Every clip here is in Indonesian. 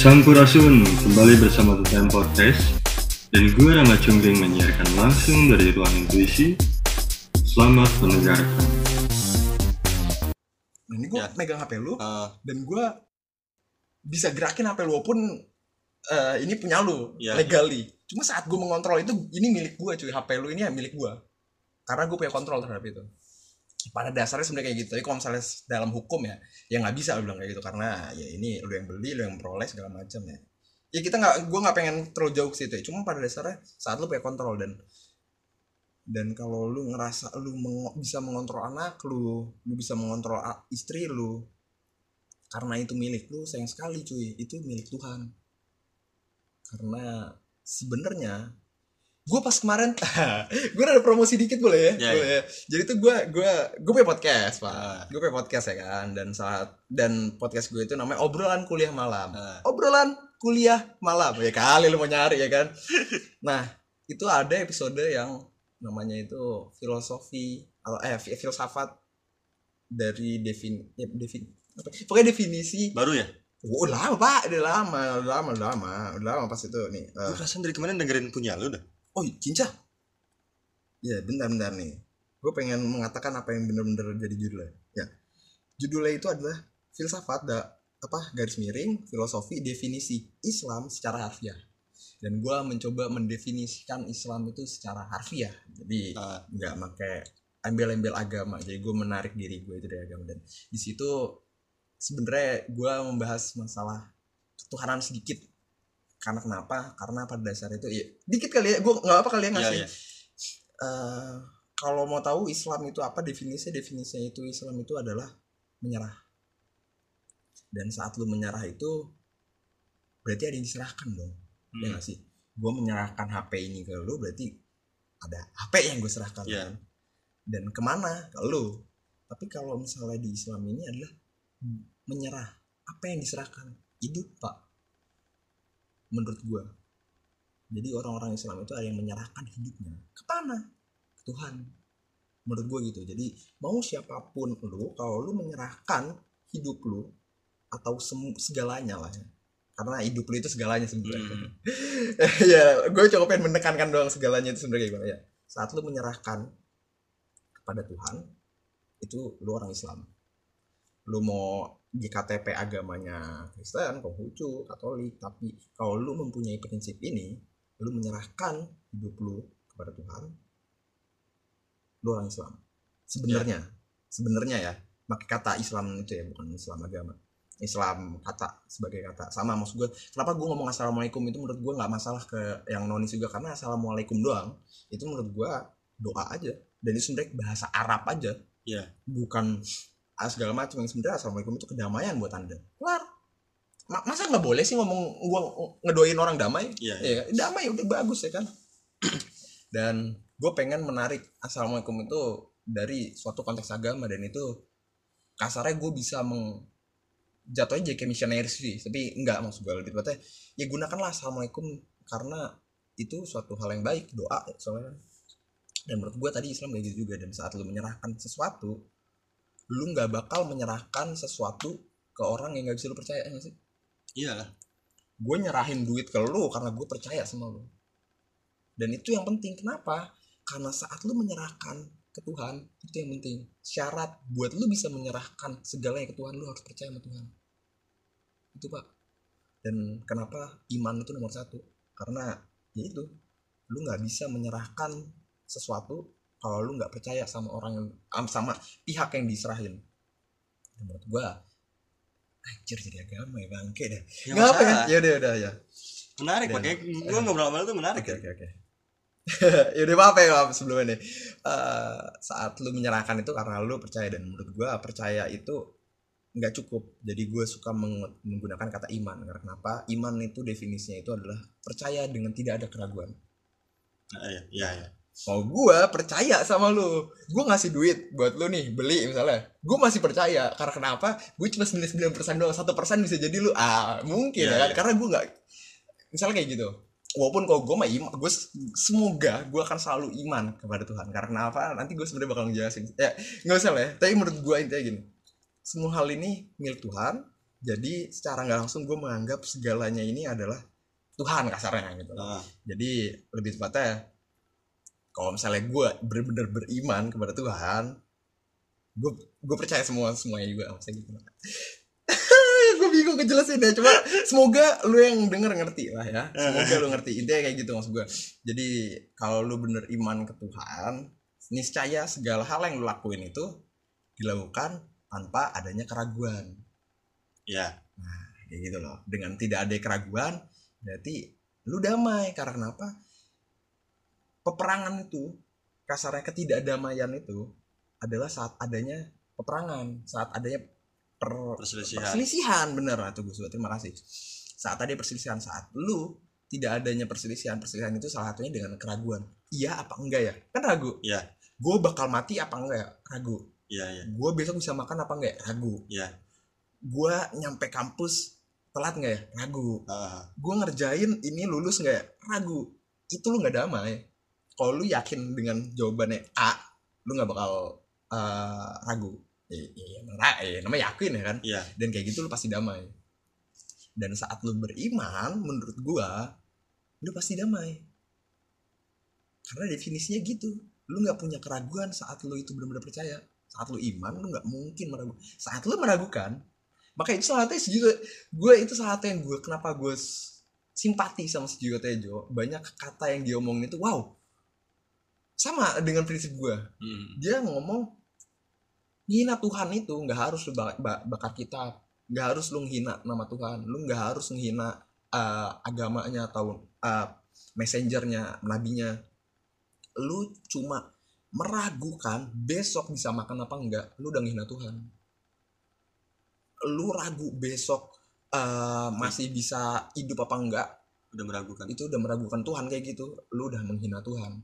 Sampurasun kembali bersama TTM Podcast dan gue Rama Cunggeng menyiarkan langsung dari ruang intuisi. Selamat mendengarkan. Nah ini gue Ya. megang HP lu Ah, dan gue bisa gerakin HP lu pun eh, ini punya lu Ya. legally. Cuma saat gue mengontrol itu ini milik gue cuy HP lu ini ya milik gue. Karena gue punya kontrol terhadap itu. Pada dasarnya sebenarnya kayak gitu. Tapi kalau misalnya dalam hukum ya, ya nggak bisa lu bilang kayak gitu karena ya ini lu yang beli, lu yang memperoleh segala macam ya. Ya kita nggak, gue nggak pengen terlalu jauh ke situ ya. Cuma pada dasarnya saat lu punya kontrol dan dan kalau lu ngerasa lu meng- bisa mengontrol anak lu, lu bisa mengontrol istri lu, karena itu milik lu sayang sekali cuy itu milik Tuhan karena sebenarnya gue pas kemarin gue ada promosi dikit boleh ya, Ya, boleh ya. jadi tuh gue gue gue punya podcast pak Ah. gue punya podcast ya kan dan saat dan podcast gue itu namanya obrolan kuliah malam ah. obrolan kuliah malam ya kali lu mau nyari ya kan nah itu ada episode yang namanya itu filosofi atau eh fi- filsafat dari defin ya, defin apa pokoknya definisi baru ya? oh, udah lama pak udah lama udah lama udah lama udah lama pas itu nih Eh, Gue perasaan dari kemarin dengerin punya lu dah. Oh cinca ya bentar bentar nih. Gue pengen mengatakan apa yang bener-bener jadi judulnya. Ya. Judulnya itu adalah filsafat da, apa garis miring filosofi definisi Islam secara harfiah. Dan gue mencoba mendefinisikan Islam itu secara harfiah. Jadi Ah, nggak pakai embel-embel agama. Jadi gue menarik diri gue itu dari agama. Dan di situ sebenarnya gue membahas masalah ketuhanan sedikit karena kenapa? Karena pada dasarnya itu ya dikit kali ya gue nggak apa kali ya Iya, ngasih iya. Eh, kalau mau tahu Islam itu apa definisinya definisinya itu Islam itu adalah menyerah. Dan saat lu menyerah itu berarti ada yang diserahkan dong. Ya Hmm. nggak sih? Gue menyerahkan HP ini ke lu berarti ada HP yang gue serahkan Iya. kan? dan ke mana? Ke lu. Tapi kalau misalnya di Islam ini adalah menyerah. Apa yang diserahkan? Hidup pak menurut gue jadi orang-orang Islam itu ada yang menyerahkan hidupnya ke mana ke Tuhan. Menurut gue gitu. Jadi mau siapa pun lu kalau lu menyerahkan hidup lu atau segalanya lah ya. Karena hidup lu itu segalanya sebenarnya. Hmm. ya gue coba pengen menekankan doang segalanya itu sebenarnya gimana. Ya saat lu menyerahkan kepada Tuhan itu lu orang Islam. Lu mau di KTP agamanya Kristen, Konghucu, Katolik tapi kalau lu mempunyai prinsip ini lu menyerahkan hidup lu kepada Tuhan lu orang Islam. Sebenarnya sebenarnya ya pakai kata Islam itu ya bukan Islam agama. Islam kata sebagai kata. Sama maksud gue kenapa gue ngomong assalamualaikum itu menurut gue nggak masalah ke yang nonis juga karena assalamualaikum doang itu menurut gue doa aja. Dan itu sebenarnya bahasa Arab aja. Iya. bukan segala macam yang sebenarnya assalamualaikum itu kedamaian buat anda kelar Ma- masa nggak boleh sih ngomong gua ngedoain orang damai Iya. ya kan? damai udah bagus ya kan dan gue pengen menarik assalamualaikum itu dari suatu konteks agama dan itu kasarnya gue bisa meng jatuhnya jadi kayak missionaries sih tapi enggak maksud gue lebih tepatnya ya gunakanlah assalamualaikum karena itu suatu hal yang baik doa soalnya dan menurut gue tadi Islam kayak gitu juga dan saat lu menyerahkan sesuatu lu nggak bakal menyerahkan sesuatu ke orang yang nggak bisa lu percaya ya sih? Iyalah. gue nyerahin duit ke lu karena gue percaya sama lu. Dan itu yang penting. Kenapa? Karena saat lu menyerahkan ke Tuhan itu yang penting. Syarat buat lu bisa menyerahkan segalanya ke Tuhan lu harus percaya sama Tuhan. Itu pak. Dan kenapa iman itu nomor satu? Karena ya itu lu nggak bisa menyerahkan sesuatu kalau lu nggak percaya sama orang yang am- sama pihak yang diserahin Dan menurut gua anjir jadi agama ya bangke deh Ya, nggak apa ya ya udah udah ya Menarik, makanya gue ngobrol sama lu tuh menarik. Oke oke oke. ya udah maaf ya maaf sebelumnya nih. Eh, saat lu menyerahkan itu karena lu percaya dan menurut gua percaya itu nggak cukup. Jadi gue suka meng- menggunakan kata iman. Karena kenapa? Iman itu definisinya itu adalah percaya dengan tidak ada keraguan. Nah, iya, iya, iya. Kalau gua percaya sama lu, gua ngasih duit buat lu nih beli misalnya, gua masih percaya karena kenapa? Gue cuma 99% doang, satu persen bisa jadi lu, ah mungkin Iya, ya, kan? iya. karena gua nggak, misalnya kayak gitu. Walaupun kalau gue mah iman, gue semoga gue akan selalu iman kepada Tuhan. Karena kenapa? Nanti gue sebenarnya bakal ngejelasin. Ya nggak usah lah ya. Tapi menurut gue intinya gini, semua hal ini milik Tuhan jadi secara nggak langsung gue menganggap segalanya ini adalah Tuhan kasarnya gitu Ah, jadi lebih tepatnya kalau misalnya gue bener-bener beriman kepada Tuhan gue gue percaya semua semuanya juga maksudnya gitu. Gue bingung ngejelasin ya cuma semoga lu yang denger ngerti lah ya. Semoga lu ngerti. Intinya kayak gitu maksud gue jadi kalau lu bener iman ke Tuhan niscaya segala hal yang lu lakuin itu dilakukan tanpa adanya keraguan. Ya. Kayak gitu loh. Dengan tidak ada keraguan berarti lu damai. Karena kenapa peperangan itu kasarnya ketidakdamaian itu adalah saat adanya peperangan saat adanya per, perselisihan. perselisihan. Bener atau Gus terima kasih. Saat ada perselisihan saat lu tidak adanya perselisihan perselisihan itu salah satunya dengan keraguan. Iya apa enggak ya? Kan ragu. Iya. gue bakal mati apa enggak? Ya ragu. Iya iya. Gue besok bisa makan apa enggak? Ya? ragu. Iya. Gue nyampe kampus telat nggak ya? Ragu. Ah, gue ngerjain ini lulus nggak ya? Ragu. Itu lu nggak damai kalau lu yakin dengan jawabannya A lu nggak bakal eh, ragu. Iya eh, namanya yakin ya kan? Iya. Dan kayak gitu lu pasti damai. Dan saat lu beriman menurut gua lu pasti damai. Karena definisinya gitu. Lu nggak punya keraguan saat lu itu benar-benar percaya. Saat lu iman lu nggak mungkin meragukan saat lu meragukan makanya itu salah satunya sejuta gue itu salah satu yang gue kenapa gue simpati sama sejuta Tejo. Banyak kata yang dia omongin itu wow sama dengan prinsip gue Hmm. dia ngomong hina Tuhan itu nggak harus lu bak- ba- bakar kitab nggak harus lu menghina nama Tuhan lu nggak harus menghina uh, agamanya atau uh, messengernya nabinya. Lu cuma meragukan besok bisa makan apa enggak lu udah menghina Tuhan. Lu ragu besok uh, masih bisa hidup apa enggak udah meragukan. itu udah meragukan Tuhan kayak gitu lu udah menghina Tuhan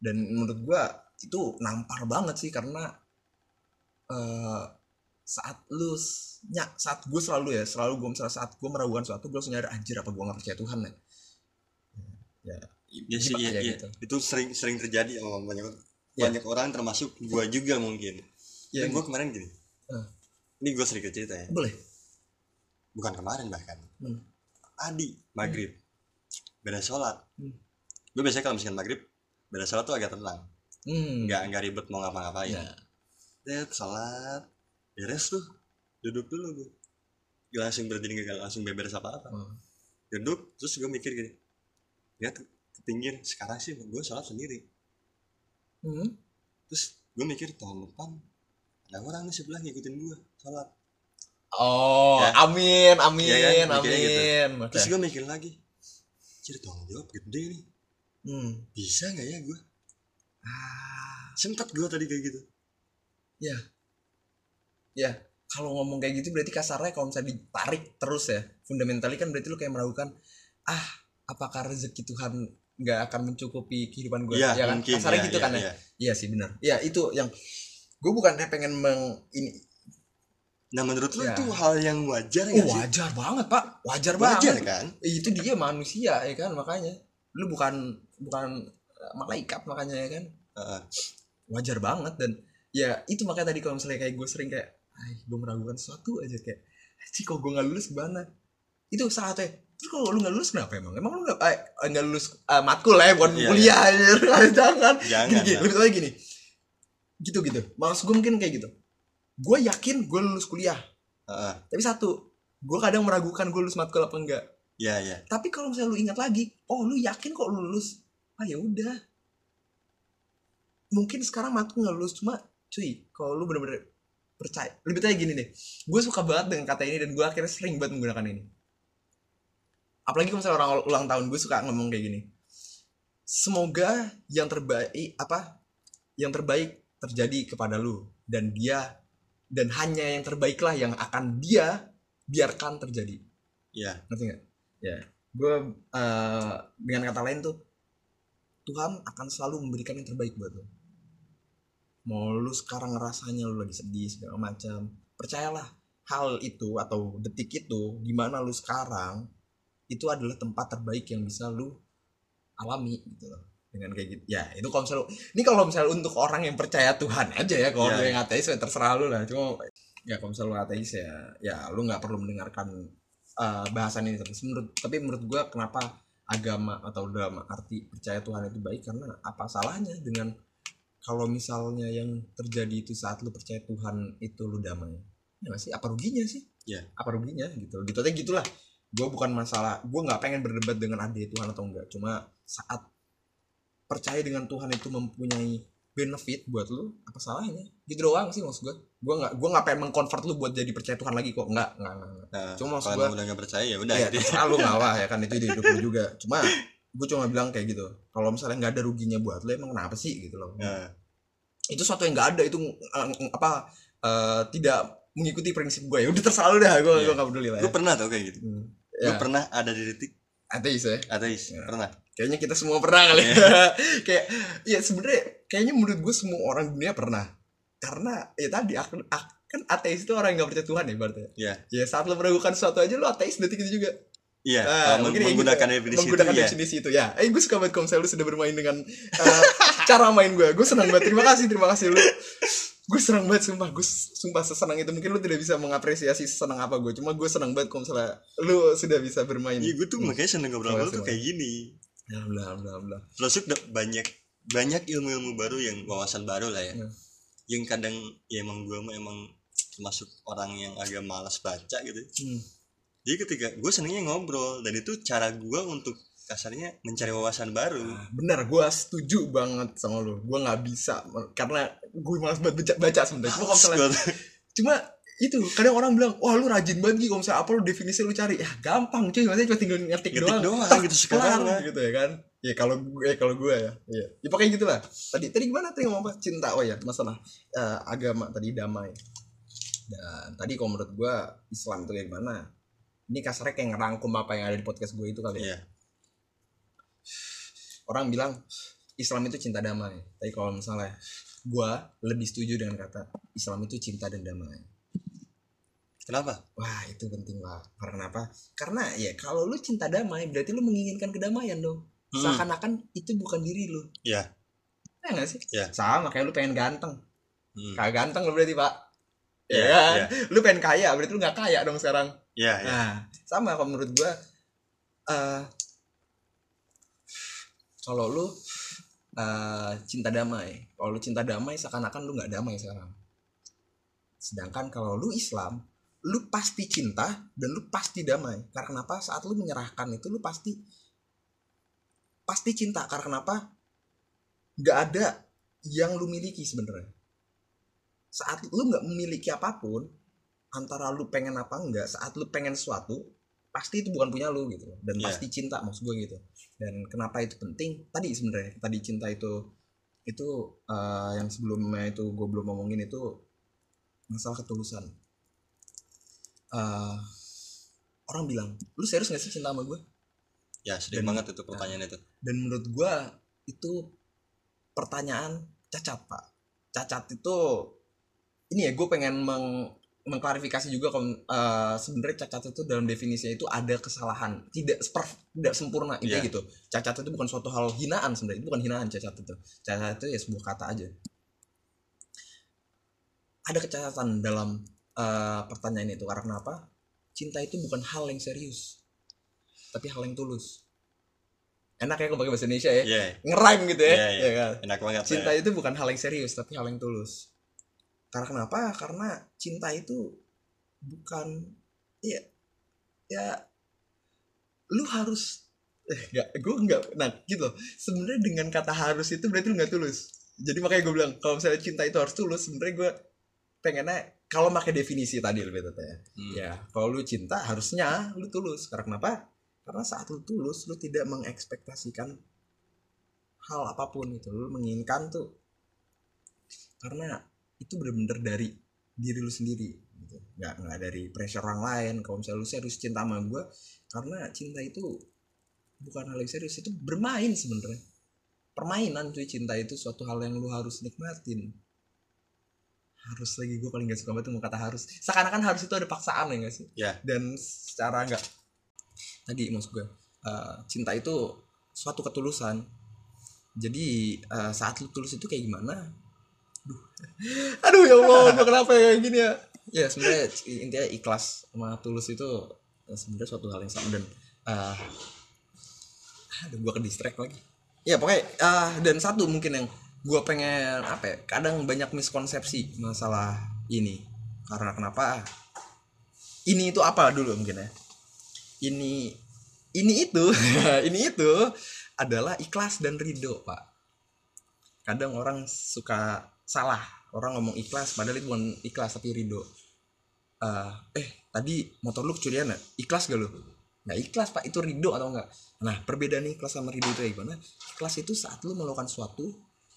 dan menurut gua itu nampar banget sih karena eh saat lu nya saat gue selalu ya selalu gue misalnya saat gue meragukan suatu gue langsung nyari anjir apa gue nggak percaya Tuhan ya ya ya sih ya iya. gitu. itu sering sering terjadi sama banyak Iya. banyak orang termasuk gua juga mungkin ya Kan gua kemarin gini Eh. ini gua sedikit cerita ya boleh bukan kemarin bahkan Hmm. tadi maghrib beda sholat Hmm. gue biasanya kalau misalkan maghrib beda sholat tuh agak tenang hmm. nggak nggak ribet mau ngapa-ngapain ya. Lihat sholat beres tuh duduk dulu gue gak langsung berdiri gak langsung beberes apa-apa Hmm. duduk terus gue mikir gini lihat ke pinggir sekarang sih gue sholat sendiri Hmm. terus gue mikir tahun depan ada orang nih sebelah ngikutin gue sholat oh Ya. amin amin Iya kan? Mikirnya gitu. amin Oke. terus gue mikir lagi jadi tanggung jawab gede nih hmm. bisa nggak ya gue ah. Sempet gue tadi kayak gitu. Ya. Kalau ngomong kayak gitu berarti kasarnya kalau misalnya ditarik terus ya fundamentally kan berarti lu kayak meragukan ah apakah rezeki Tuhan nggak akan mencukupi kehidupan gue Iya ya kan? mungkin. Kasarnya ya, gitu ya, kan ya? ya. iya sih benar. Ya itu yang gue bukannya pengen meng ini nah menurut lu Ya. itu hal yang wajar oh, nggak sih? wajar banget pak. Wajar, wajar banget. kan? Itu dia manusia ya kan? Makanya. Lu bukan bukan eh, malaikat makanya ya kan? Heeh. wajar banget dan ya itu makanya tadi kalau misalnya kayak gue sering kayak ay gue meragukan sesuatu aja kayak sih kok gue nggak lulus gimana? Itu saatnya terus kalau lu nggak lulus kenapa emang? Emang lu nggak eh, nggak lulus eh, matkul ya bukan Iya, kuliah aja. Jangan. Jangan gini, gini lebih tepatnya gini. Gitu gitu. Maksud gue mungkin kayak gitu. Gue yakin gue lulus kuliah. Heeh. tapi satu gue kadang meragukan gue lulus matkul apa enggak. Iya iya. Tapi kalau misalnya lu ingat lagi oh lu yakin kok lu lulus ah ya udah. Mungkin sekarang matkul nggak lulus cuma cuy kalau lu bener-bener percaya lebih tanya gini deh gue suka banget dengan kata ini dan gue akhirnya sering banget menggunakan ini. Apalagi kalau misalnya orang ulang tahun gue suka ngomong kayak gini. Semoga yang terbaik apa yang terbaik terjadi kepada lu dan dia dan hanya yang terbaiklah yang akan dia biarkan terjadi. Iya ngerti nggak? Ya. Gue eh, dengan kata lain tuh Tuhan akan selalu memberikan yang terbaik buat lo. Mau lu sekarang ngerasanya lu lagi sedih segala macam percayalah hal itu atau detik itu di mana lu sekarang itu adalah tempat terbaik yang bisa lu alami gitu loh. Dengan kayak gitu. Ya itu kalau misalnya ini kalau misalnya untuk orang yang percaya Tuhan aja ya kalau lu yang ateis ya terserah lu lah. Cuma ya kalau misalnya lu ateis ya ya lu nggak perlu mendengarkan eh, bahasan ini. Tapi menurut tapi menurut gua kenapa agama atau dalam arti percaya Tuhan itu baik karena apa salahnya dengan kalau misalnya yang terjadi itu saat lu percaya Tuhan itu lu damai? Ya nggak sih? Apa ruginya sih? Iya. apa ruginya? Gitu. Gitu aja gitulah. Gue bukan masalah gue nggak pengen berdebat dengan ada Tuhan atau enggak cuma saat percaya dengan Tuhan itu mempunyai benefit buat lu? Apa salahnya? Gitu doang sih maksud gue gue nggak gue nggak pengen mengkonvert lu buat jadi percaya Tuhan lagi kok. Nggak nggak. Nah, Cuma maksud emang udah nggak percaya ya udah ya gitu. terserah lu nggak lah ya kan itu di hidup lu juga. Cuma gue cuma bilang kayak gitu. Kalau misalnya nggak ada ruginya buat lu emang kenapa sih? Gitu loh. Nah, itu sesuatu yang nggak ada itu eh, apa eh, tidak mengikuti prinsip gue ya. Udah terserah lu dah. Gue Iya. gue nggak peduli lah ya. Lu pernah tau kayak gitu? Hmm. lu ya. pernah ada di titik? Ateis ya. Ateis Ya. pernah. Kayaknya kita semua pernah kali. Ya. kayak ya sebenarnya kayaknya menurut gue semua orang dunia pernah. Karena ya tadi aku- kan ateis itu orang yang gak percaya Tuhan ya berarti Iya. ya saat lo meragukan sesuatu aja lo ateis detik itu juga. Iya Ah, kalau mungkin ya menggunakan gitu. definisi menggunakan itu ya definisi itu ya. Eh gue suka banget kalau misalnya lu sudah bermain dengan eh, cara main gue gue senang banget. Terima kasih terima kasih lu. Gue senang banget sumpah. Gue sumpah sesenang itu. Mungkin lu tidak bisa mengapresiasi sesenang apa gue cuma gue senang banget kalau misalnya lu sudah bisa bermain. Iya, gue tuh makanya seneng ngobrol tuh kayak gini. alhamdulillah alhamdulillah. Terus banyak banyak ilmu-ilmu baru yang wawasan baru lah ya. Hmm. Yang kadang ya emang gue mah emang termasuk orang yang agak malas baca gitu. Hmm. Jadi ketika gue senengnya ngobrol dan itu cara gue untuk kasarnya mencari wawasan baru. Nah, bener gue setuju banget sama lu gue nggak bisa karena gue malas banget baca, baca sebenarnya cuma misalnya itu kadang orang bilang wah lu rajin banget Gi, kalau misalnya apa lu definisi lu cari ya gampang cuy maksudnya cuma tinggal ngetik, Ngetik doang, doang Tak, gitu sekarang kelar, gitu ya kan ya kalau gue eh, kalau gue ya iya ya pokoknya gitulah tadi tadi gimana tadi ngomong apa cinta oh ya masalah eh, agama tadi damai dan tadi kalau menurut gue Islam itu kayak gimana ini kasarnya kayak ngerangkum apa yang ada di podcast gue itu kali ya Iya. orang bilang Islam itu cinta damai. Tapi kalau misalnya gua lebih setuju dengan kata Islam itu cinta dan damai. Kenapa? Wah itu penting lah. Karena apa? Karena ya kalau lu cinta damai berarti lu menginginkan kedamaian dong. Hmm. Seakan-akan itu bukan diri lu. Iya. Ya nggak sih? Iya. Sama kayak lu pengen ganteng. Hmm. Kagak ganteng lu berarti pak. Ya Iya, kan? iya. Lu pengen kaya berarti lu nggak kaya dong sekarang. Iya, iya. Nah, sama kalau menurut gua eh kalau lu eh, cinta damai, kalau lu cinta damai seakan-akan lu nggak damai sekarang. Sedangkan kalau lu Islam, lu pasti cinta dan lu pasti damai. Karena apa? Saat lu menyerahkan itu lu pasti pasti cinta. Karena apa? Nggak ada yang lu miliki sebenarnya. Saat lu nggak memiliki apa pun, antara lu pengen apa enggak saat lu pengen sesuatu pasti itu bukan punya lu gitu dan Iya. pasti cinta maksud gue gitu dan kenapa itu penting tadi sebenarnya tadi cinta itu itu eh, yang sebelumnya itu gue belum ngomongin itu masalah ketulusan Eh, orang bilang lu serius gak sih cinta sama gue Ya, sering Dan- banget itu pertanyaan itu. dan menurut gue itu pertanyaan cacat pak. Cacat itu ini ya gue pengen meng mengklarifikasi juga kalau eh, sebenarnya cacat itu dalam definisinya itu ada kesalahan. Tidak seper- tidak sempurna itu Iya. gitu. Cacat itu bukan suatu hal hinaan sebenarnya. Itu bukan hinaan cacat itu. Cacat itu ya sebuah kata aja. Ada kecacatan dalam eh, pertanyaan itu. Karena apa cinta itu bukan hal yang serius tapi hal yang tulus enak ya kalau pakai bahasa Indonesia ya Iya, ngerime gitu ya, Iya, iya. ya kan? enak banget. Cinta ya. itu bukan hal yang serius, tapi hal yang tulus. Karena kenapa? Karena cinta itu bukan ya ya lu harus eh enggak gue enggak nah gitu loh sebenarnya dengan kata harus itu berarti lu nggak tulus jadi makanya gue bilang kalau misalnya cinta itu harus tulus sebenarnya gue pengennya kalau pakai definisi tadi lebih tepatnya Hmm. ya kalau lu cinta harusnya lu tulus karena kenapa karena saat lu tulus lu tidak mengekspektasikan hal apa pun itu. Lu menginginkan tuh karena itu bener-bener dari diri lu sendiri gitu. nggak nggak dari pressure orang lain. Kalau misalnya lu serius cinta sama gue karena cinta itu bukan hal yang serius itu bermain sebenarnya permainan cuy cinta itu suatu hal yang lu harus nikmatin. Harus lagi gue paling gak suka banget tuh kata harus. Seakan-akan harus itu ada paksaan ya gak sih? Ya. dan secara nggak tadi maksud gue eh, cinta itu suatu ketulusan. Jadi eh, saat lu tulus itu kayak gimana? Duh. aduh ya allah gua kenapa ya kayak gini ya? Ya sebenarnya intinya ikhlas sama tulus itu eh, sebenarnya suatu hal yang sama dan eh aduh gua ke distract lagi. Ya pokoknya ah dan satu mungkin yang gua pengen apa ya kadang banyak miskonsepsi masalah ini. Karena kenapa? Ini itu apa dulu mungkin ya ini ini itu ini itu adalah ikhlas dan ridho pak. Kadang orang suka salah orang ngomong ikhlas padahal itu bukan ikhlas tapi ridho. Eh, eh tadi motor lu kecurian ya ikhlas gak lu? Nggak ikhlas pak. Itu ridho atau enggak nah perbedaan ikhlas sama ridho itu gimana? Ikhlas itu saat lu melakukan sesuatu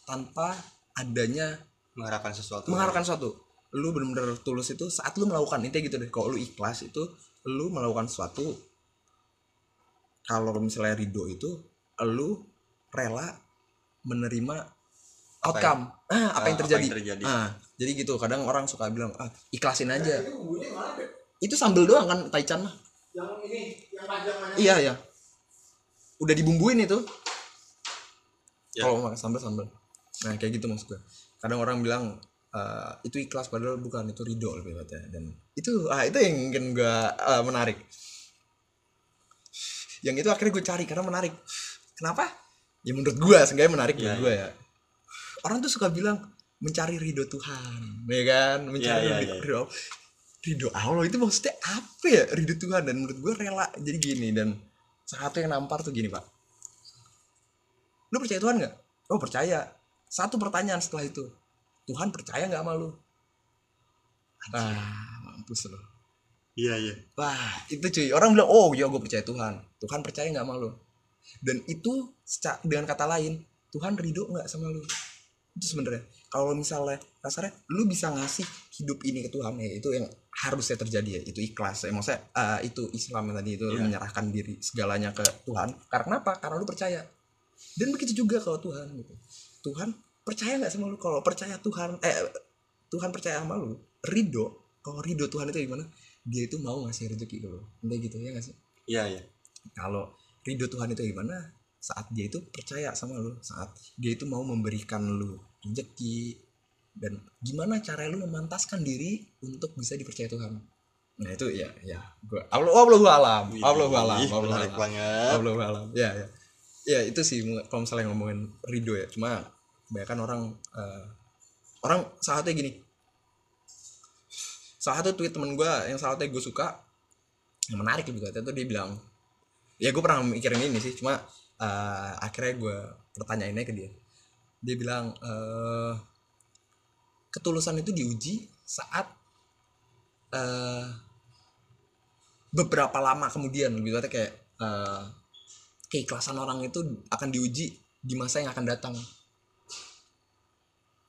tanpa adanya mengharapkan sesuatu. Mengharapkan sesuatu. Lu bener-bener tulus itu saat lu melakukan intinya gitu deh. Kalau lu ikhlas itu lu melakukan sesuatu kalau misalnya ridho itu lu rela menerima Apa outcome. Ah, apa Ah, yang terjadi, apa yang terjadi. Ah, jadi gitu kadang orang suka bilang ah ikhlasin aja. itu sambel doang kan taichan mah. Yang ini yang panjang mana? Iya ya udah dibumbuin itu. Ya. kalau makan sambal sambal nah kayak gitu maksud gue kadang orang bilang eh, itu ikhlas padahal bukan itu ridho lebih tepatnya. Dan itu ah itu yang mungkin gue eh, menarik yang itu akhirnya gue cari karena menarik. Kenapa? Ya menurut gue seenggaknya menarik Iya, menurut gue ya. Orang tuh suka bilang mencari ridho Tuhan ya kan? Mencari iya, ridho, iya. ridho Allah itu maksudnya apa ya ridho Tuhan? Dan menurut gue rela. Jadi gini dan satu yang nampar tuh gini pak. Lu percaya Tuhan nggak? Oh percaya. Satu pertanyaan setelah itu Tuhan percaya nggak sama lu? Ah. mampus lo iya iya. Wah itu cuy. Orang bilang oh iya gue percaya Tuhan. Tuhan percaya nggak sama lu? Dan itu dengan kata lain Tuhan ridho nggak sama lu? Itu sebenarnya. Kalau misalnya kasarnya lu bisa ngasih hidup ini ke Tuhan ya itu yang harusnya terjadi ya. Itu ikhlas ya. Maksudnya eh, itu Islam yang tadi itu Iya. menyerahkan diri segalanya ke Tuhan. Karena kenapa karena lu percaya. Dan begitu juga kalau Tuhan gitu. Tuhan percaya nggak sama lu? Kalau percaya Tuhan eh Tuhan percaya sama lu ridho kalau ridho Tuhan itu gimana dia itu mau ngasih rezeki ke lu Entah gitu ya nggak sih? Iya iya. Kalau ridho Tuhan itu gimana? Saat dia itu percaya sama lu saat dia itu mau memberikan lu rezeki. Dan gimana cara lu memantaskan diri untuk bisa dipercaya Tuhan? Nah itu ya ya. Gua Allah Allah alam. Wih, Allah alam ih, Allah menarik alam. banget. Allah alam. Ya ya. Ya itu sih kalau misalnya ngomongin ridho ya. Cuma kebanyakan orang eh, orang salah satunya gini salah satu tweet temen gue yang salah satunya gue suka yang menarik gitu itu dia bilang ya gue pernah mikirin ini sih cuma eh, akhirnya gue pertanyainnya ke dia. Dia bilang eh, ketulusan itu diuji saat eh, beberapa lama kemudian lebih kayak eh, keikhlasan orang itu akan diuji di masa yang akan datang.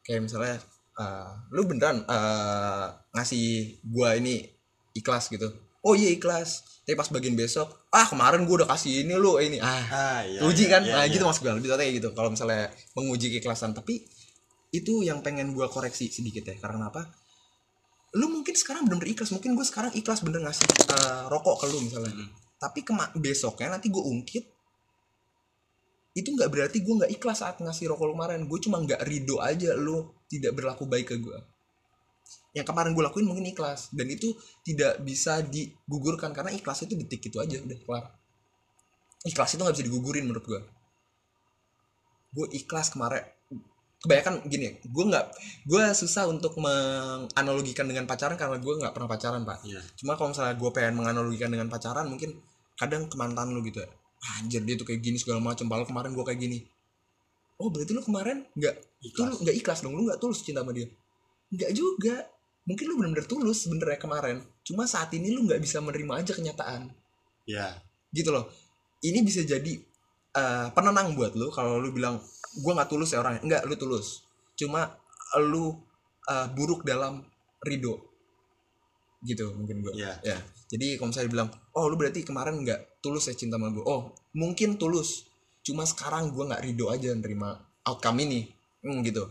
Kayak misalnya eh, lu beneran eh, ngasih gua ini ikhlas gitu? Oh iya ikhlas. Tapi pas bagian besok ah kemarin gua udah kasih ini lu ini. Ah ah iya uji iya, kan? iya, nah iya. gitu maksud gue lebih tepatnya kayak gitu kalau misalnya menguji keikhlasan. Tapi itu yang pengen gua koreksi sedikit ya karena apa? Lu mungkin sekarang bener-bener ikhlas. Mungkin gue sekarang ikhlas bener ngasih eh, rokok ke lu misalnya. Hmm. tapi kema besoknya nanti gue ungkit itu nggak berarti gue nggak ikhlas saat ngasih rokok lu kemarin. Gue cuma nggak ridho aja lu tidak berlaku baik ke gue yang kemarin gue lakuin mungkin ikhlas dan itu tidak bisa digugurkan karena ikhlas itu detik itu aja udah kelar. Ikhlas itu nggak bisa digugurin menurut gue gue ikhlas kemarin kebanyakan gini gue nggak gue susah untuk menganalogikan dengan pacaran karena gue nggak pernah pacaran pak. Iya. Cuma kalau misalnya gue pengen menganalogikan dengan pacaran mungkin kadang ke mantan lu gitu ya. Anjir dia tuh kayak gini segala macam padahal kemarin gue kayak gini oh berarti lu kemarin nggak lu nggak ikhlas dong? Lu nggak tulus cinta sama dia? Nggak juga. Mungkin lu bener-bener tulus sebenernya kemarin. Cuma saat ini lu nggak bisa menerima aja kenyataan. Iya gitu loh. Ini bisa jadi eh, penenang buat lu kalau lu bilang gua nggak tulus ya orangnya. Nggak lu tulus. Cuma lu eh, buruk dalam ridho. Gitu mungkin gua. Iya ya. Jadi kalau misalnya bilang oh lu berarti kemarin nggak tulus ya cinta sama gue oh mungkin tulus cuma sekarang gue nggak ridho aja nerima outcome ini. Hmm, gitu.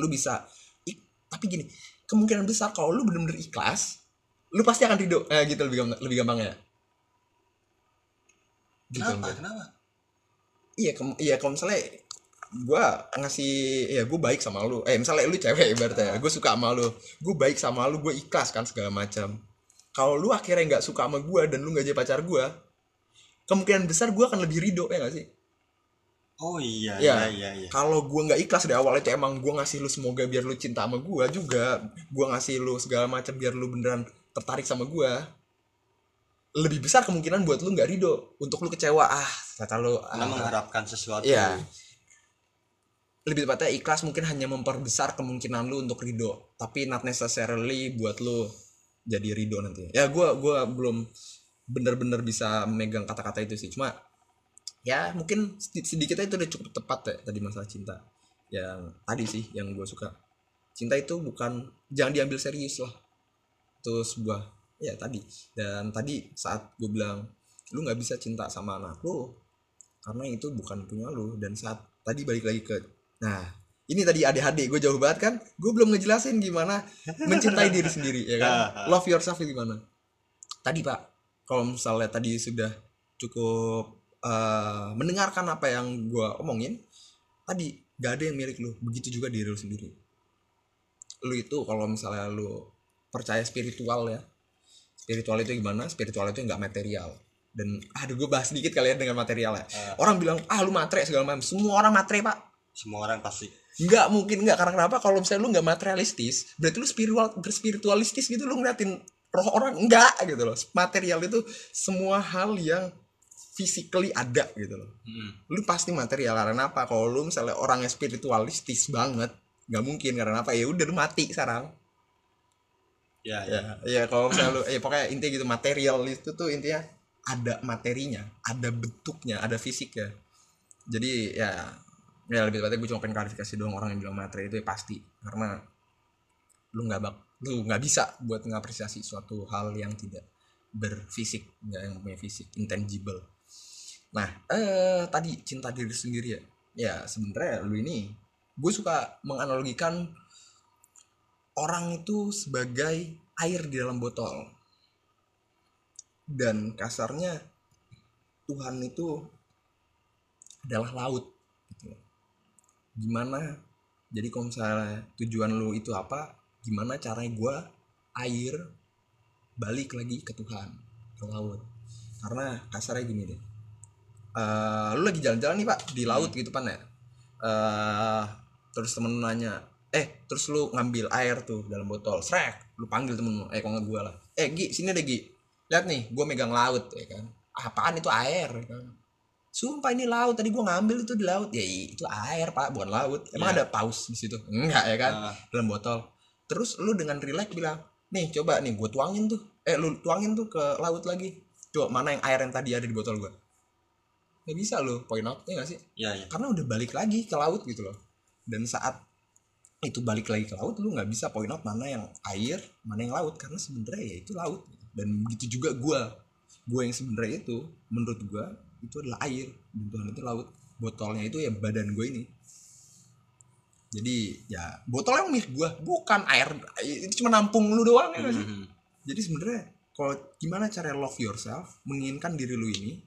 Lu bisa. Ik- tapi gini kemungkinan besar kalau lu bener-bener ikhlas lu pasti akan ridho. Eh, gitu lebih gampang lebih gampang ya gitu kenapa? Kenapa? Iya kem- iya kalau misalnya gue ngasih ya gue baik sama lu. Eh misalnya lu cewek ibaratnya gue suka sama lu. Gue baik sama lu gue ikhlas kan segala macam. Kalau lu akhirnya nggak suka sama gue dan lu nggak jadi pacar gue kemungkinan besar gue akan lebih ridho ya gak sih oh iya Iya. iya iya iya kalau gue nggak ikhlas dari awal itu emang gue ngasih lu semoga biar lu cinta sama gue juga gue ngasih lu segala macam biar lu beneran tertarik sama gue lebih besar kemungkinan buat lu nggak ridho untuk lu kecewa ah kata lu ah, mengharapkan sesuatu Iya. lebih tepatnya ikhlas mungkin hanya memperbesar kemungkinan lu untuk ridho tapi not necessarily buat lu jadi ridho nanti ya gue gua belum bener-bener bisa megang kata-kata itu sih. Cuma ya mungkin sedi- sedikitnya itu udah cukup tepat ya tadi masalah cinta. Yang tadi sih yang gue suka. Cinta itu bukan jangan diambil serius lah. Itu sebuah ya tadi. Dan tadi saat gue bilang lu nggak bisa cinta sama anak lu karena itu bukan punya lu. Dan saat tadi balik lagi ke nah ini tadi ADHD gue jauh banget kan gue belum ngejelasin gimana mencintai diri sendiri ya kan? Love yourself gimana? Tadi pak kalau misalnya tadi sudah cukup eh, mendengarkan apa yang gue omongin tadi gak ada yang milik lu. Begitu juga diri lu sendiri. Lu itu kalau misalnya lu percaya spiritual ya spiritual itu gimana? Spiritual itu nggak material. Dan aduh gue bahas sedikit kali ya dengan material ya. Ah. orang bilang ah lu matre segala macam. Semua orang matre pak. Semua orang pasti. Nggak mungkin nggak. Karena kenapa? Kalau misalnya lu nggak materialistis berarti lu spiritual berspiritualistis gitu lu ngeliatin roh orang enggak gitu loh. Material itu semua hal yang physically ada gitu loh. Mm. lu pasti material karena apa? Kalau lu misalnya orang yang spiritualistis banget nggak mungkin karena apa? Ya udah lu mati sekarang. Ya ya ya. ya kalau misalnya lu ya pokoknya intinya gitu material itu tuh intinya ada materinya ada bentuknya ada fisiknya. Jadi ya ya lebih tepatnya gue cuma pengen klarifikasi doang orang yang bilang materi itu ya pasti. Karena lu nggak bak lu nggak bisa buat ngapresiasi suatu hal yang tidak berfisik nggak yang punya fisik intangible. Nah eh tadi cinta diri sendiri ya. Ya sebenarnya lu ini gue suka menganalogikan orang itu sebagai air di dalam botol. Dan kasarnya Tuhan itu adalah laut gitu. gimana? Jadi kalau misalnya tujuan lu itu apa gimana caranya gua air balik lagi ke Tuhan ke laut. Karena kasarnya gini deh. Eh, lu lagi jalan-jalan nih pak di laut gitu pan ya? Eh, terus temen lu nanya eh terus lu ngambil air tuh dalam botol. Srek lu panggil temen lu eh kok nggak gua lah. Eh Gi sini deh Gi. Lihat nih gua megang laut ya kan. "Ah, apaan itu air? ya kan. Sumpah ini laut. Tadi gua ngambil itu di laut. Ya itu air pak bukan laut. Emang Ya. ada paus di situ? Enggak ya kan. Ah, dalam botol terus lu dengan relax bilang nih coba nih gue tuangin tuh. Eh lu tuangin tuh ke laut lagi. Coba mana yang air yang tadi ada di botol gua? Nggak bisa lu point out ya gak sih? Ya ya. Karena udah balik lagi ke laut gitu loh. Dan saat itu balik lagi ke laut lu nggak bisa point out mana yang air mana yang laut. Karena sebenarnya ya itu laut. Dan begitu juga gua. Gua yang sebenarnya itu menurut gua itu adalah air. Dan Tuhan itu laut. Botolnya itu ya badan gue ini jadi ya botol yang milik gua bukan air itu cuma nampung lu doang ya sih Mhm. jadi sebenarnya kalau gimana cara love yourself menginginkan diri lu ini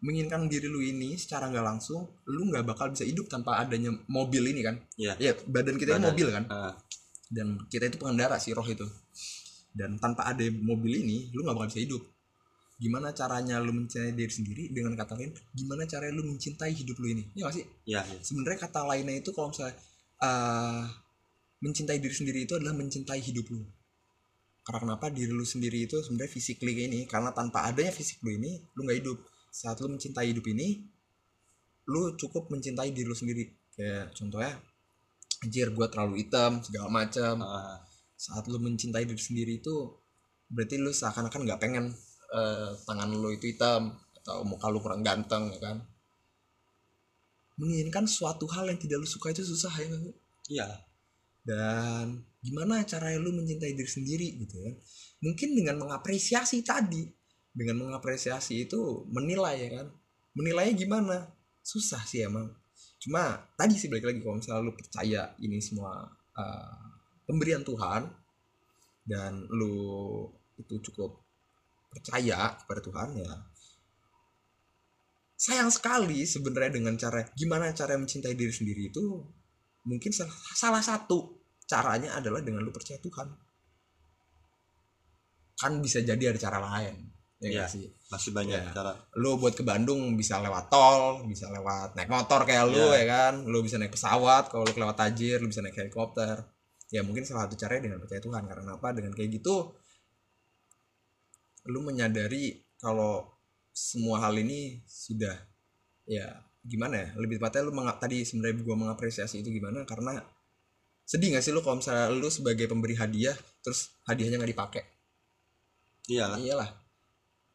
menginginkan diri lu ini secara nggak langsung lu nggak bakal bisa hidup tanpa adanya mobil ini kan Iya. ya badan kita ini Badan. mobil kan Ah, dan kita itu pengendara si roh itu dan tanpa ada mobil ini lu nggak bakal bisa hidup gimana caranya lu mencintai diri sendiri dengan kata lain gimana caranya lu mencintai hidup lu ini? Ya gak sih? Ya ya sebenarnya kata lainnya itu kalau misalnya eh, mencintai diri sendiri itu adalah mencintai hidup lu. Karena kenapa? Diri lu sendiri itu sebenarnya physically kayak ini karena tanpa adanya fisik lu ini lu nggak hidup. Saat lu mencintai hidup ini lu cukup mencintai diri lu sendiri. Kayak contohnya anjir gua terlalu hitam segala macam Ah, saat lu mencintai diri sendiri itu berarti lu seakan-akan nggak pengen eh, tangan lu itu hitam atau muka lu kurang ganteng ya kan? Menginginkan suatu hal yang tidak lu suka itu susah ya sih? iya. Dan gimana cara lu mencintai diri sendiri gitu kan mungkin dengan mengapresiasi tadi. Dengan mengapresiasi itu menilai ya kan? Menilainya gimana? Susah sih emang. Cuma tadi sih balik lagi kalau misalnya lu percaya ini semua uh, pemberian Tuhan dan lu itu cukup percaya kepada Tuhan ya. Sayang sekali sebenarnya dengan cara gimana cara mencintai diri sendiri itu mungkin salah, salah satu caranya adalah dengan lu percaya Tuhan. Kan bisa jadi ada cara lain ya nggak sih? masih banyak Ya. cara. Lu buat ke Bandung bisa lewat tol bisa lewat naik motor kayak lu Iya. ya kan? Lu bisa naik pesawat kalau lu kelewat tajir lu bisa naik helikopter. Ya mungkin salah satu caranya dengan percaya Tuhan karena apa? Dengan kayak gitu lu menyadari kalau semua hal ini sudah ya gimana ya? Lebih tepatnya lu menga- tadi sebenarnya gua mengapresiasi itu gimana? Karena sedih gak sih lu kalau misalnya lu sebagai pemberi hadiah terus hadiahnya nggak dipakai? Iyalah iyalah.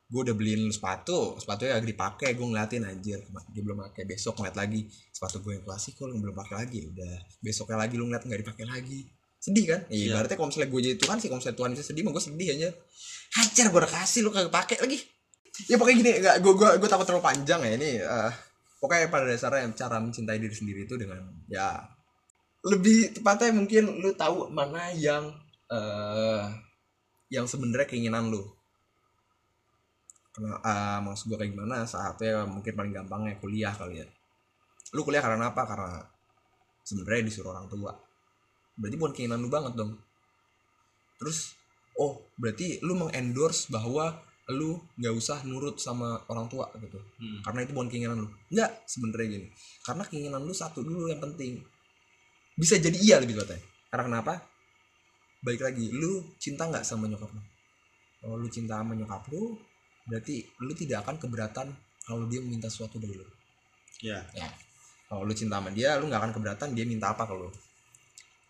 Gue udah beliin lu sepatu sepatunya lagi dipakai gue ngeliatin anjir dia belum pakai. Besok ngeliat lagi sepatu gue yang klasik kok lu belum pakai lagi. Udah besoknya lagi lu ngeliat nggak dipakai lagi sedih kan? Iya. Berarti kalau misalnya gue jadi Tuhan sih kalau misalnya Tuhan bisa sedih mah gue sedih aja. Hajar gue udah kasih lu kagak pakai lagi. Ya pokoknya gini nggak gue gue gue takut terlalu panjang ya ini eh, pokoknya pada dasarnya cara mencintai diri sendiri itu dengan ya lebih tepatnya mungkin lu tahu mana yang eh yang sebenarnya keinginan lu. Kena, eh, maksud gue kayak gimana? Saatnya mungkin paling gampangnya kuliah kali ya. Lu kuliah karena apa? Karena sebenarnya disuruh orang tua berarti bukan keinginan lu banget dong. Terus oh berarti lu mengendorse bahwa lu nggak usah nurut sama orang tua gitu. Hmm. karena itu bukan keinginan lu. Nggak sebenarnya gini. Karena keinginan lu satu dulu yang penting. Bisa jadi iya lebih tepatnya. Karena kenapa? Baik lagi lu cinta nggak sama nyokap lu? Kalau lu cinta sama nyokap lu berarti lu tidak akan keberatan kalau dia meminta sesuatu dari lu. Ya. Ya. Kalau lu cinta sama dia lu nggak akan keberatan dia minta apa ke lu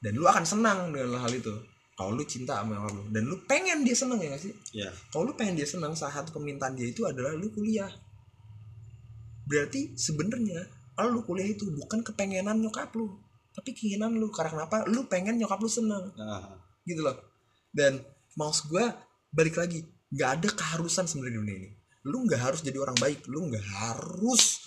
dan lu akan senang dengan hal itu. Kalau lu cinta sama nyokap lu dan lu pengen dia senang ya gak sih? Ya kalau lu pengen dia senang salah satu permintaan dia itu adalah lu kuliah. Berarti sebenarnya lu kuliah itu bukan kepengenan nyokap lu tapi keinginan lu. Karena kenapa? Lu pengen nyokap lu senang. Nah, gitu loh. Dan maksud gue balik lagi nggak ada keharusan sebenarnya di dunia ini. Lu nggak harus jadi orang baik. Lu nggak harus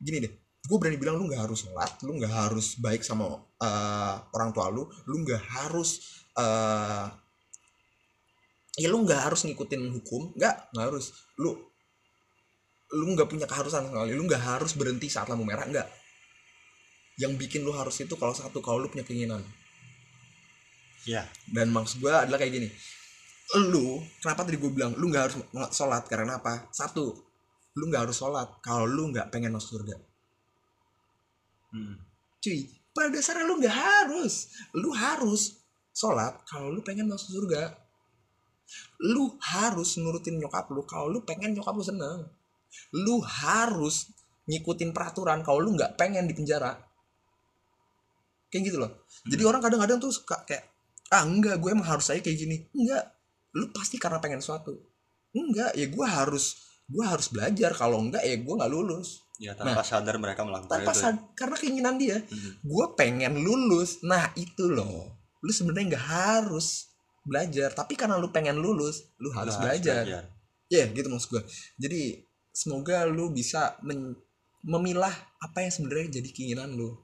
gini deh gue berani bilang lu nggak harus sholat lu nggak harus baik sama eh, orang tua lu lu nggak harus eh ya lu nggak harus ngikutin hukum nggak nggak harus. Lu lu nggak punya keharusan sekali lu nggak harus berhenti saat lampu merah nggak. Yang bikin lu harus itu kalau satu kalau lu punya keinginan. Ya dan maksud gue adalah kayak gini lu kenapa tadi gue bilang lu nggak harus sholat karena apa? Satu lu nggak harus sholat kalau lu nggak pengen masuk surga Hmm. cuy pada dasarnya lu nggak harus. Lu harus sholat kalau lu pengen masuk surga. Lu harus nurutin nyokap lu kalau lu pengen nyokap lu seneng. Lu harus ngikutin peraturan kalau lu nggak pengen di penjara. Kayak gitu loh. Jadi orang kadang-kadang tuh suka kayak ah enggak gue emang harus aja kayak gini. Enggak. Lu pasti karena pengen sesuatu. Enggak ya gue harus gue harus belajar. Kalau enggak ya gue nggak lulus ya tanpa sadar mereka melakukan tanpa itu sad- karena keinginan dia. Hmm. gue pengen lulus. Nah itu loh. Lu sebenarnya nggak harus belajar. Tapi karena lu pengen lulus lu harus Lu belajar. ya gitu maksud gue jadi semoga lu bisa men- memilah apa yang sebenarnya jadi keinginan lu.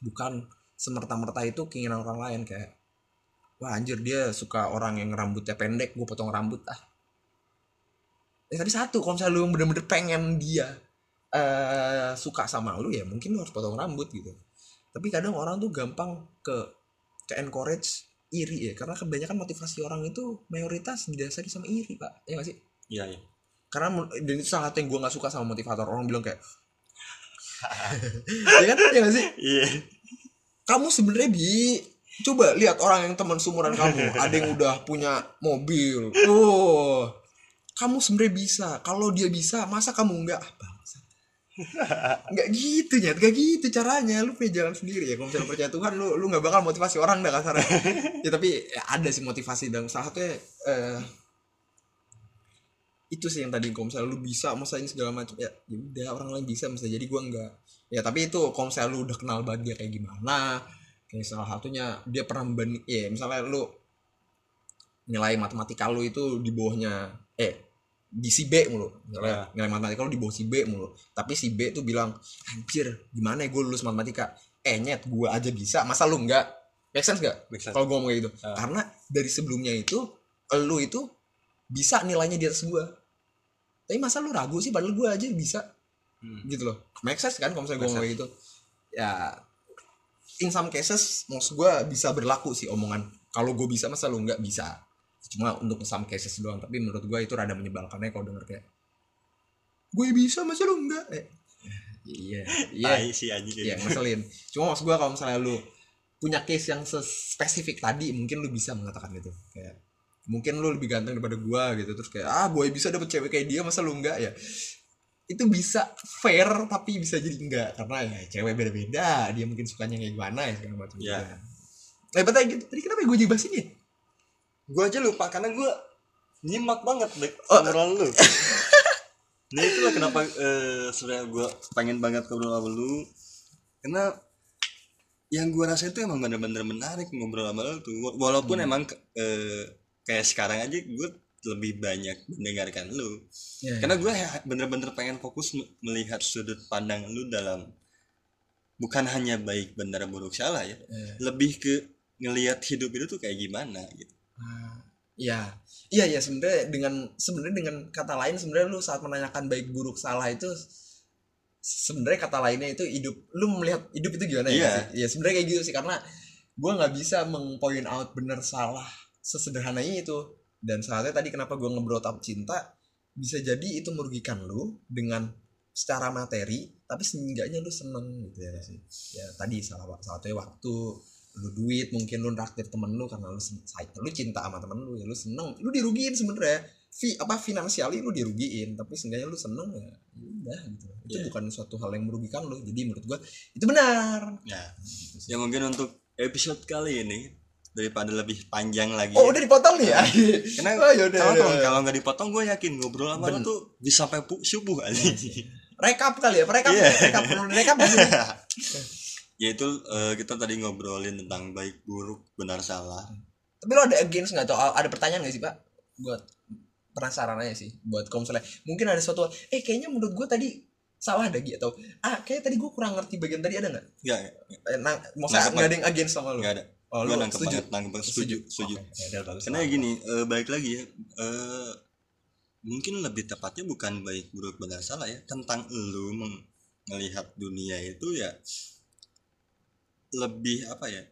Bukan semerta-merta itu keinginan orang lain kayak wah anjir dia suka orang yang rambutnya pendek gue potong rambut ah. Ya tapi satu kalau misalnya lu bener-bener pengen dia eh suka sama lu ya mungkin lu harus potong rambut gitu. Tapi kadang orang tuh gampang ke ke encourage iri ya karena kebanyakan motivasi orang itu mayoritas didasari sama iri pak. Ya gak sih? Iya iya. Karena dan itu salah satu yang gue nggak suka sama motivator orang bilang kayak ya kan? Ya gak sih? Iya. Kamu sebenarnya bi coba lihat orang yang teman sumuran kamu ada yang udah punya mobil oh kamu sebenarnya bisa kalau dia bisa masa kamu enggak bangsa nggak gitu ya nggak gitu caranya. Lu punya jalan sendiri ya. Kalau misalnya percaya Tuhan lu lu nggak bakal motivasi orang dah kasarnya. Ya tapi ya, ada sih motivasi dan salah satunya eh, itu sih yang tadi. Kalau misalnya lu bisa masa ini segala macam ya ya udah orang lain bisa masa jadi gua enggak ya tapi itu kalau misalnya lu udah kenal banget dia kayak gimana kayak salah satunya dia pernah membanding ya misalnya lu nilai matematika lu itu di bawahnya eh di si B mulu. Misalnya nilai matematika lu di bawah si B mulu. Tapi si B tuh bilang anjir gimana ya gue lulus matematika? Eh nyet gue aja bisa masa lu enggak? Make sense gak kalau gue ngomong kayak gitu. Ah. karena dari sebelumnya itu lu itu bisa nilainya di atas gue tapi masa lu ragu sih? Padahal gue aja bisa. Hmm. gitu loh. Make sense kan kalau misalnya gue ngomong kayak gitu? Ya in some cases maksud gue bisa berlaku sih omongan. Kalau gue bisa masa lu nggak bisa cuma untuk some cases doang tapi menurut gue itu rada menyebalkannya kalau denger kayak gue bisa masa lu nggak Eh, iya iya. Sih anjing Iya gitu. ngeselin. Cuma maksud gue kalau misalnya lu Punya case yang spesifik tadi Mungkin lu bisa mengatakan gitu. Kayak Mungkin lu lebih ganteng daripada gue gitu. Terus kayak Ah boy bisa dapet cewek kayak dia Masa lu enggak? Ya Itu bisa fair Tapi bisa jadi enggak. Karena ya cewek beda-beda. Dia mungkin sukanya kayak gimana ya Segala macam Iya. juga. Eh betul gitu. Tadi kenapa gue jadi bahas ini ya? Gue aja lupa karena gue nyimak banget deh Oh. lu. Nah itulah kenapa eh, sebenarnya gue pengen banget ngobrol sama lu. Karena yang gue rasa itu emang bener-bener menarik ngobrol sama lu tuh. Walaupun Hmm. emang eh, kayak sekarang aja gue lebih banyak mendengarkan lu. Ya, karena gue bener-bener pengen fokus me- melihat sudut pandang lu dalam bukan hanya baik benar buruk salah ya. Ya. lebih ke ngelihat hidup itu tuh kayak gimana gitu Ah, Iya, iya iya sebenarnya dengan sebenarnya dengan kata lain sebenarnya lu saat menanyakan baik buruk salah itu sebenarnya kata lainnya itu hidup lu melihat hidup itu gimana Iya. ya sih? Iya sebenarnya kayak gitu sih karena gua nggak bisa mengpoint out benar salah sesederhana itu dan saatnya tadi kenapa gua ngebrotap cinta bisa jadi itu merugikan lu dengan secara materi tapi seenggaknya lu seneng gitu ya sih ya tadi salah satunya waktu lu duit mungkin lu naktir temen lu karena lu lu cinta sama temen lu ya lu seneng lu dirugiin sebenarnya fi apa finansiali lu dirugiin tapi seenggaknya lu seneng ya ya udah gitu itu Iya. bukan suatu hal yang merugikan lu jadi menurut gua itu benar ya Gitu sih. Ya mungkin untuk episode kali ini daripada lebih panjang lagi. oh udah dipotong nih ya Karena oh, yaudah, kalau yaudah. kalau nggak dipotong gue yakin ngobrol sama lo tuh bisa sampai subuh aja. rekap kali ya rekap Iya. rekap perlu rekap dulu. ya itu eh, kita tadi ngobrolin tentang baik buruk benar salah. tapi lo ada against nggak atau ada pertanyaan nggak sih pak buat penasaran aja sih buat kalau misalnya mungkin ada suatu eh kayaknya menurut gua tadi salah ada gitu atau ah kayak tadi gua kurang ngerti bagian tadi ada nggak Nggak, nah, maksudnya nggak ada yang against sama lu nggak ada. oh, Gue lu nangkep setuju banget, nangkep banget. setuju, setuju. Oke, ya udah, bagus Karena lah. gini, eh, baik lagi ya. eh, mungkin lebih tepatnya bukan baik buruk benar salah ya tentang meng- melihat dunia itu ya lebih apa ya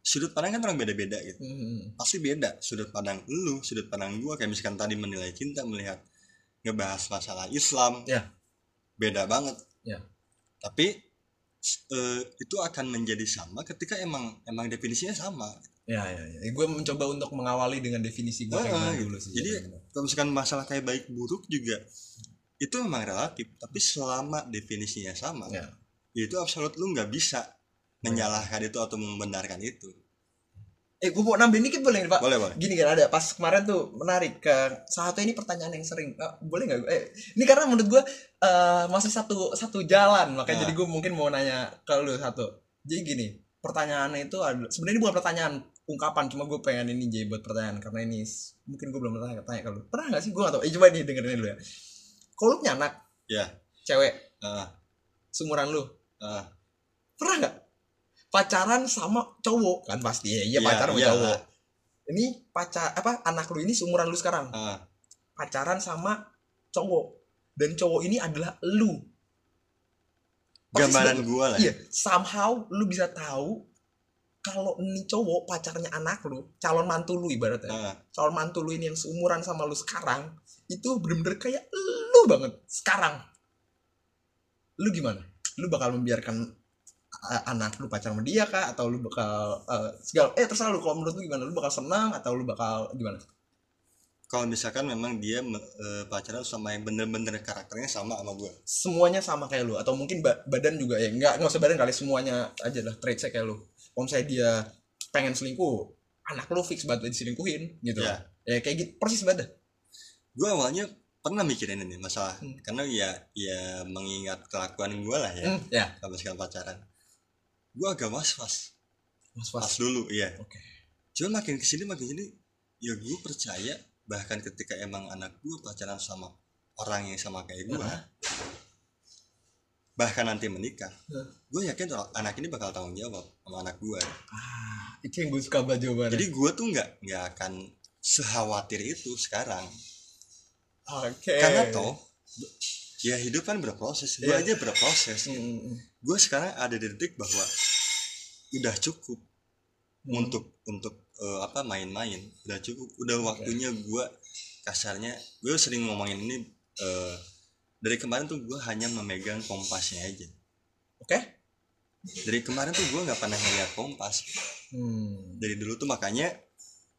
sudut pandang kan orang beda-beda gitu Hmm, pasti beda sudut pandang lu sudut pandang gua kayak misalkan tadi menilai cinta melihat ngebahas masalah Islam Ya. beda banget Ya. tapi eh, itu akan menjadi sama ketika emang emang definisinya sama ya ya, ya. gue mencoba untuk mengawali dengan definisi gue kayak Ah, gimana gitu. dulu sih Jadi, kalau misalkan masalah kayak baik buruk juga itu memang relatif tapi selama definisinya sama ya. itu absolut lu nggak bisa menyalahkan itu atau membenarkan itu. Eh gue mau nambahin dikit boleh nih pak? Boleh boleh. Gini kan ada. Pas kemarin tuh menarik ke salah satu ini pertanyaan yang sering ah, boleh nggak eh, ini karena menurut gue eh, masih satu satu jalan makanya Nah. jadi gue mungkin mau nanya ke lu satu. Jadi gini pertanyaannya itu ada sebenarnya ini bukan pertanyaan ungkapan cuma gue pengen ini jadi buat pertanyaan karena ini mungkin gue belum pernah tanya ke lu. Pernah nggak sih? Gue gak tau eh coba nih dengerin dulu ya. Kalau lu punya anak ya. cewek ah. seumuran lu ah. pernah nggak pacaran sama cowok. Kan pasti ya iya Iya, pacaran sama iya. cowok. Ini pacar apa anak lu ini seumuran lu sekarang? Ah. Pacaran sama cowok. Dan cowok ini adalah lu. Pasti gambaran sebab- gua lah iya somehow lu bisa tahu kalau ini cowok pacarnya anak lu calon mantu lu ibaratnya. Ah. Calon mantu lu ini yang seumuran sama lu sekarang itu bener-bener kayak lu banget sekarang. Lu gimana? Lu bakal membiarkan uh, anak lu pacaran sama dia kah? Atau lu bakal uh, segala eh terserah lu. Kalau menurut lu gimana? Lu bakal senang atau lu bakal gimana? Kalau misalkan memang dia eh, pacaran sama yang bener-bener karakternya sama sama gua. Semuanya sama kayak lu. Atau mungkin ba- badan juga ya nggak nggak usah badan kali semuanya aja lah traitsnya kayak lu. Kalau misalnya dia pengen selingkuh anak lu fix banget diselingkuhin gitu. Ya. ya kayak gitu persis banget gua awalnya pernah mikirin ini masalah. Hmm. karena ya ya mengingat kelakuan gua lah ya. Hmm, ya. Sama sekali pacaran gua agak was was mas pas was dulu iya. Oke. Cuma makin ke sini makin sini ya gue percaya bahkan ketika emang anak gue pacaran sama orang yang sama kayak gue Heeh. bahkan nanti menikah Heeh. gue yakin kalau anak ini bakal tanggung jawab sama anak gue ah itu yang gue suka banget jawabannya jadi gue tuh nggak nggak akan sekhawatir itu sekarang. Oke. Karena toh ya hidup kan berproses gue Iya. aja berproses Hmm. gue sekarang ada di titik bahwa udah cukup Hmm. untuk untuk eh, apa main-main udah cukup udah waktunya gue kasarnya gue sering ngomongin ini eh, dari kemarin tuh gue hanya memegang kompasnya aja Oke. dari kemarin tuh gue nggak pernah ngeliat kompas Hmm. dari dulu tuh makanya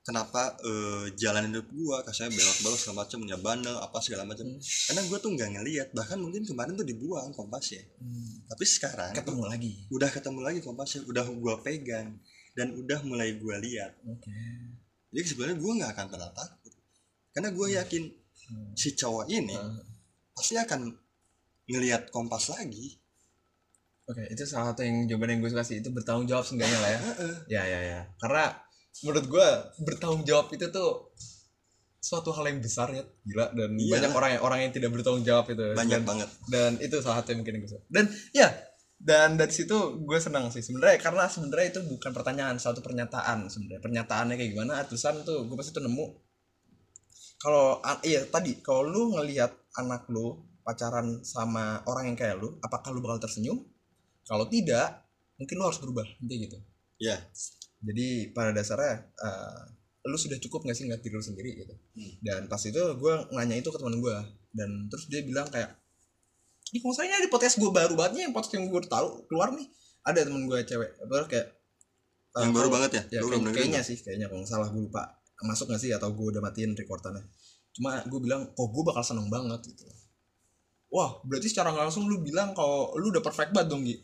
kenapa eh, jalan hidup gue kasarnya belok-belok segala macam ya bandel apa segala macam Hmm. karena gue tuh nggak ngeliat bahkan mungkin kemarin tuh dibuang kompasnya Hmm. tapi sekarang Ketemu lagi. udah ketemu lagi kompasnya udah gue pegang dan udah mulai gue lihat Oke. jadi sebenarnya gue nggak akan pernah takut karena gue yakin Hmm. si cowok ini Ah. pasti akan ngelihat kompas lagi Oke, itu salah satu yang jawaban yang gue suka sih itu bertanggung jawab seenggaknya lah ya. Ya ya ya. Karena menurut gue bertanggung jawab itu tuh suatu hal yang besar ya, gila. Dan Iya. banyak orang yang orang yang tidak bertanggung jawab itu. banyak dan, banget. dan itu salah satu yang mungkin gue. Dan ya dan dari situ gue senang sih. Sebenarnya karena sebenarnya itu bukan pertanyaan suatu pernyataan sebenarnya. Pernyataannya kayak gimana tulisan tuh gue pasti tuh nemu. Kalau iya tadi kalau lu ngelihat anak lu pacaran sama orang yang kayak lu apakah lu bakal tersenyum? Kalau tidak mungkin lu harus berubah intinya gitu. Ya jadi pada dasarnya eh, lu sudah cukup gak sih ngeliat diri lu sendiri gitu. Hmm. dan pas itu gue nanya itu ke teman gue dan terus dia bilang kayak ini kalau saya di podcast gue baru banget nih yang podcast yang gue tahu keluar nih. Ada temen gue cewek apa kayak eh, yang baru banget ya, ya kayak- kayaknya ya? sih kayaknya kalau salah gue lupa masuk gak sih atau gue udah matiin recordannya. Cuma gue bilang kok gue bakal seneng banget gitu. Wah berarti secara langsung lu bilang kalau lu udah perfect banget dong Gi.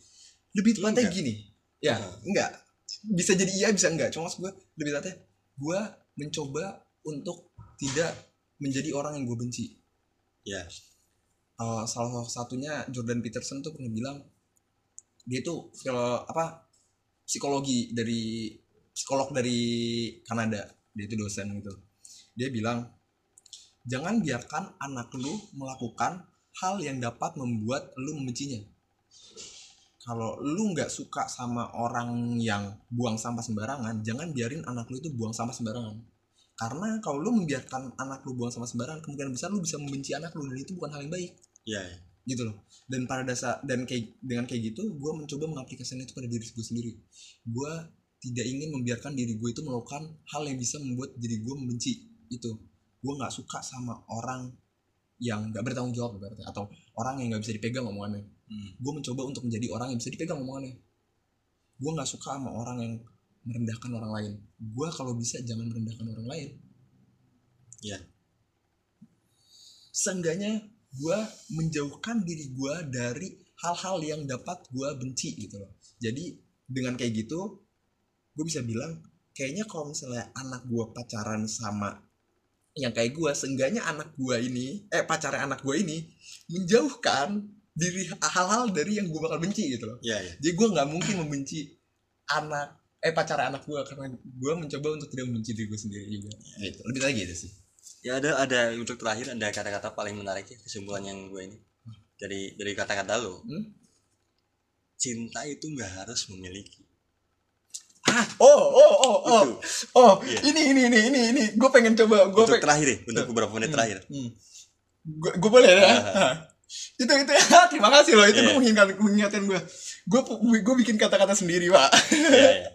Lebih tepatnya gini. Ya enggak bisa jadi iya bisa enggak. Cuma gue lebih tepatnya gue mencoba untuk tidak menjadi orang yang gue benci. Ya. Uh, salah satunya Jordan Peterson tuh pernah bilang dia tuh filo apa psikologi dari psikolog dari Kanada. Dia itu dosen gitu. Dia bilang jangan biarkan anak lu melakukan hal yang dapat membuat lu membencinya kalau lu nggak suka sama orang yang buang sampah sembarangan jangan biarin anak lu itu buang sampah sembarangan. Karena kalau lu membiarkan anak lu buang sampah sembarangan kemungkinan besar lu bisa membenci anak lu dan itu bukan hal yang baik. Ya gitu loh. Dan pada dasar dan kayak dengan kayak gitu gue mencoba mengaplikasikan itu pada diri gue sendiri. Gue tidak ingin membiarkan diri gue itu melakukan hal yang bisa membuat diri gue membenci itu. Gue nggak suka sama orang yang nggak bertanggung jawab berarti atau orang yang nggak bisa dipegang omongannya Hmm. gue mencoba untuk menjadi orang yang bisa dipegang omongannya gue nggak suka sama orang yang merendahkan orang lain gue kalau bisa jangan merendahkan orang lain Ya. seenggaknya gue menjauhkan diri gue dari hal-hal yang dapat gue benci gitu loh jadi dengan kayak gitu gue bisa bilang kayaknya kalau misalnya anak gue pacaran sama yang kayak gue seenggaknya anak gue ini eh pacarnya anak gue ini menjauhkan diri hal-hal dari yang gue bakal benci gitu loh. Ya ya jadi gue nggak mungkin membenci anak eh pacar anak gue karena gue mencoba untuk tidak membenci diri gue sendiri juga. Gitu lebih lagi gitu sih. Ya ada ada untuk terakhir ada kata-kata paling menarik ya kesimpulan yang gue ini. Dari dari kata-kata lo Hmm? cinta itu nggak harus memiliki. Ah oh oh oh oh. Itu. oh Iya. ini ini ini ini ini. Gue pengen coba gue untuk pengen terakhir ya untuk beberapa menit terakhir. Hmm. gue boleh ya? Ah. Itu itu ya terima kasih loh itu Iya. gue mengingatkan mengingatkan gue gue gue bikin kata-kata sendiri pak ya, ya.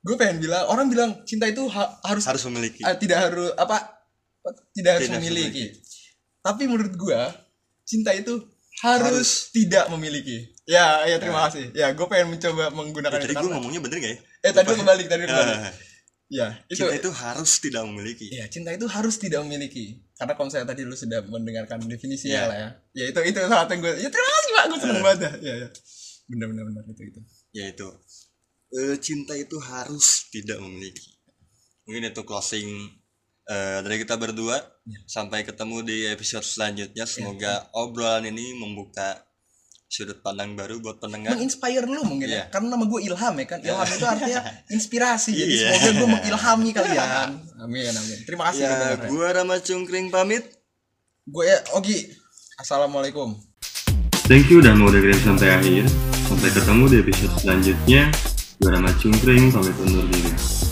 gue pengen bilang orang bilang cinta itu ha- harus harus memiliki Ah, tidak harus apa tidak harus Tidak memiliki. Tapi menurut gua cinta itu harus, tidak memiliki. Ya, ya terima kasih. Ya, gue pengen mencoba menggunakan Ya, tadi gue ngomongnya bener gak ya Eh tadi gue kebalik, tadi gue kebalik. Ah, Ya, itu, cinta itu harus tidak memiliki ya cinta itu harus tidak memiliki. Karena kalau saya tadi lu sudah mendengarkan definisinya Ya. lah ya. Ya itu itu salah satu gue. Ya terima kasih pak, gue seneng Eh. banget. Ya, ya. Bener bener bener itu itu. yaitu eh, cinta itu harus tidak memiliki mungkin itu closing eh, dari kita berdua Ya. sampai ketemu di episode selanjutnya semoga obrolan ini membuka sudut pandang baru buat pendengar Menginspire lu mungkin ya. Iya. Karena nama gue Ilham ya kan. Ilham itu artinya inspirasi. Jadi Iya. semoga gue mengilhami kalian. Amin amin. Terima kasih. ya gua Rama Cungkring pamit Gue ya Ogi. Assalamualaikum. Thank you udah mau dengerin sampai akhir. Sampai ketemu di episode selanjutnya. Gue Rama Cungkring, pamit undur diri.